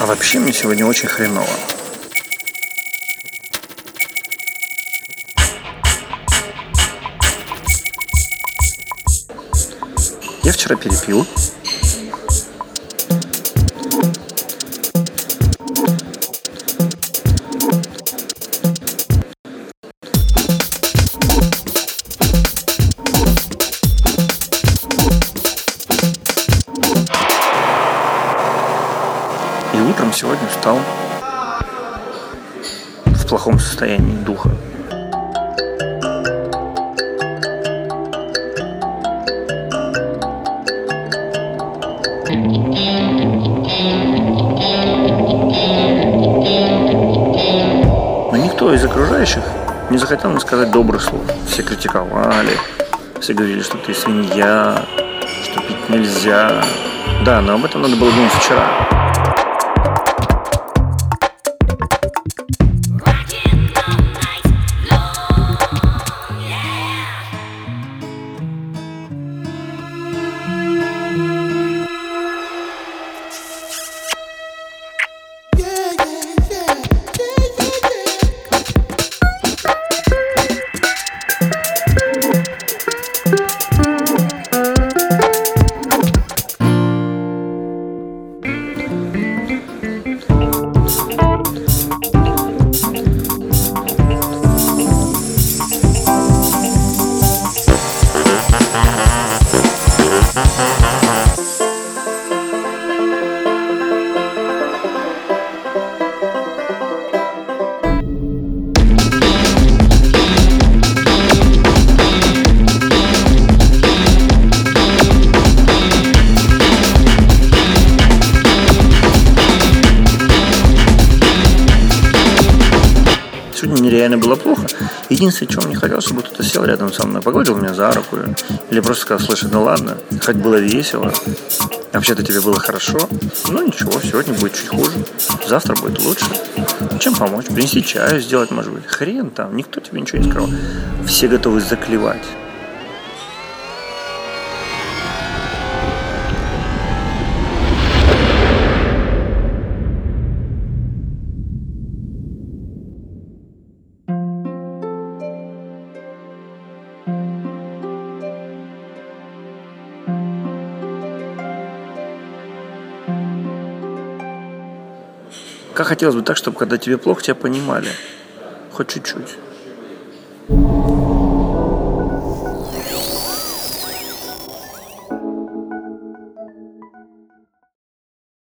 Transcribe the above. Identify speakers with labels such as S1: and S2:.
S1: А вообще мне сегодня очень хреново. Я вчера перепил. И утром сегодня встал в плохом состоянии духа. Но никто из окружающих не захотел мне сказать добрых слов. Все критиковали, все говорили, что ты свинья, что пить нельзя. Да, но об этом надо было думать вчера. Сегодня нереально было плохо. Единственное, чего мне хотелось, чтобы кто-то сел рядом со мной, погладил меня за руку. Или просто сказал, слушай, ну ладно, хоть было весело. Вообще-то тебе было хорошо. Ну ничего, сегодня будет чуть хуже. Завтра будет лучше. Чем помочь? Принести чаю сделать, может быть. Хрен там, никто тебе ничего не сказал. Все готовы заклевать. Как хотелось бы так, чтобы когда тебе плохо, тебя понимали. Хоть чуть-чуть.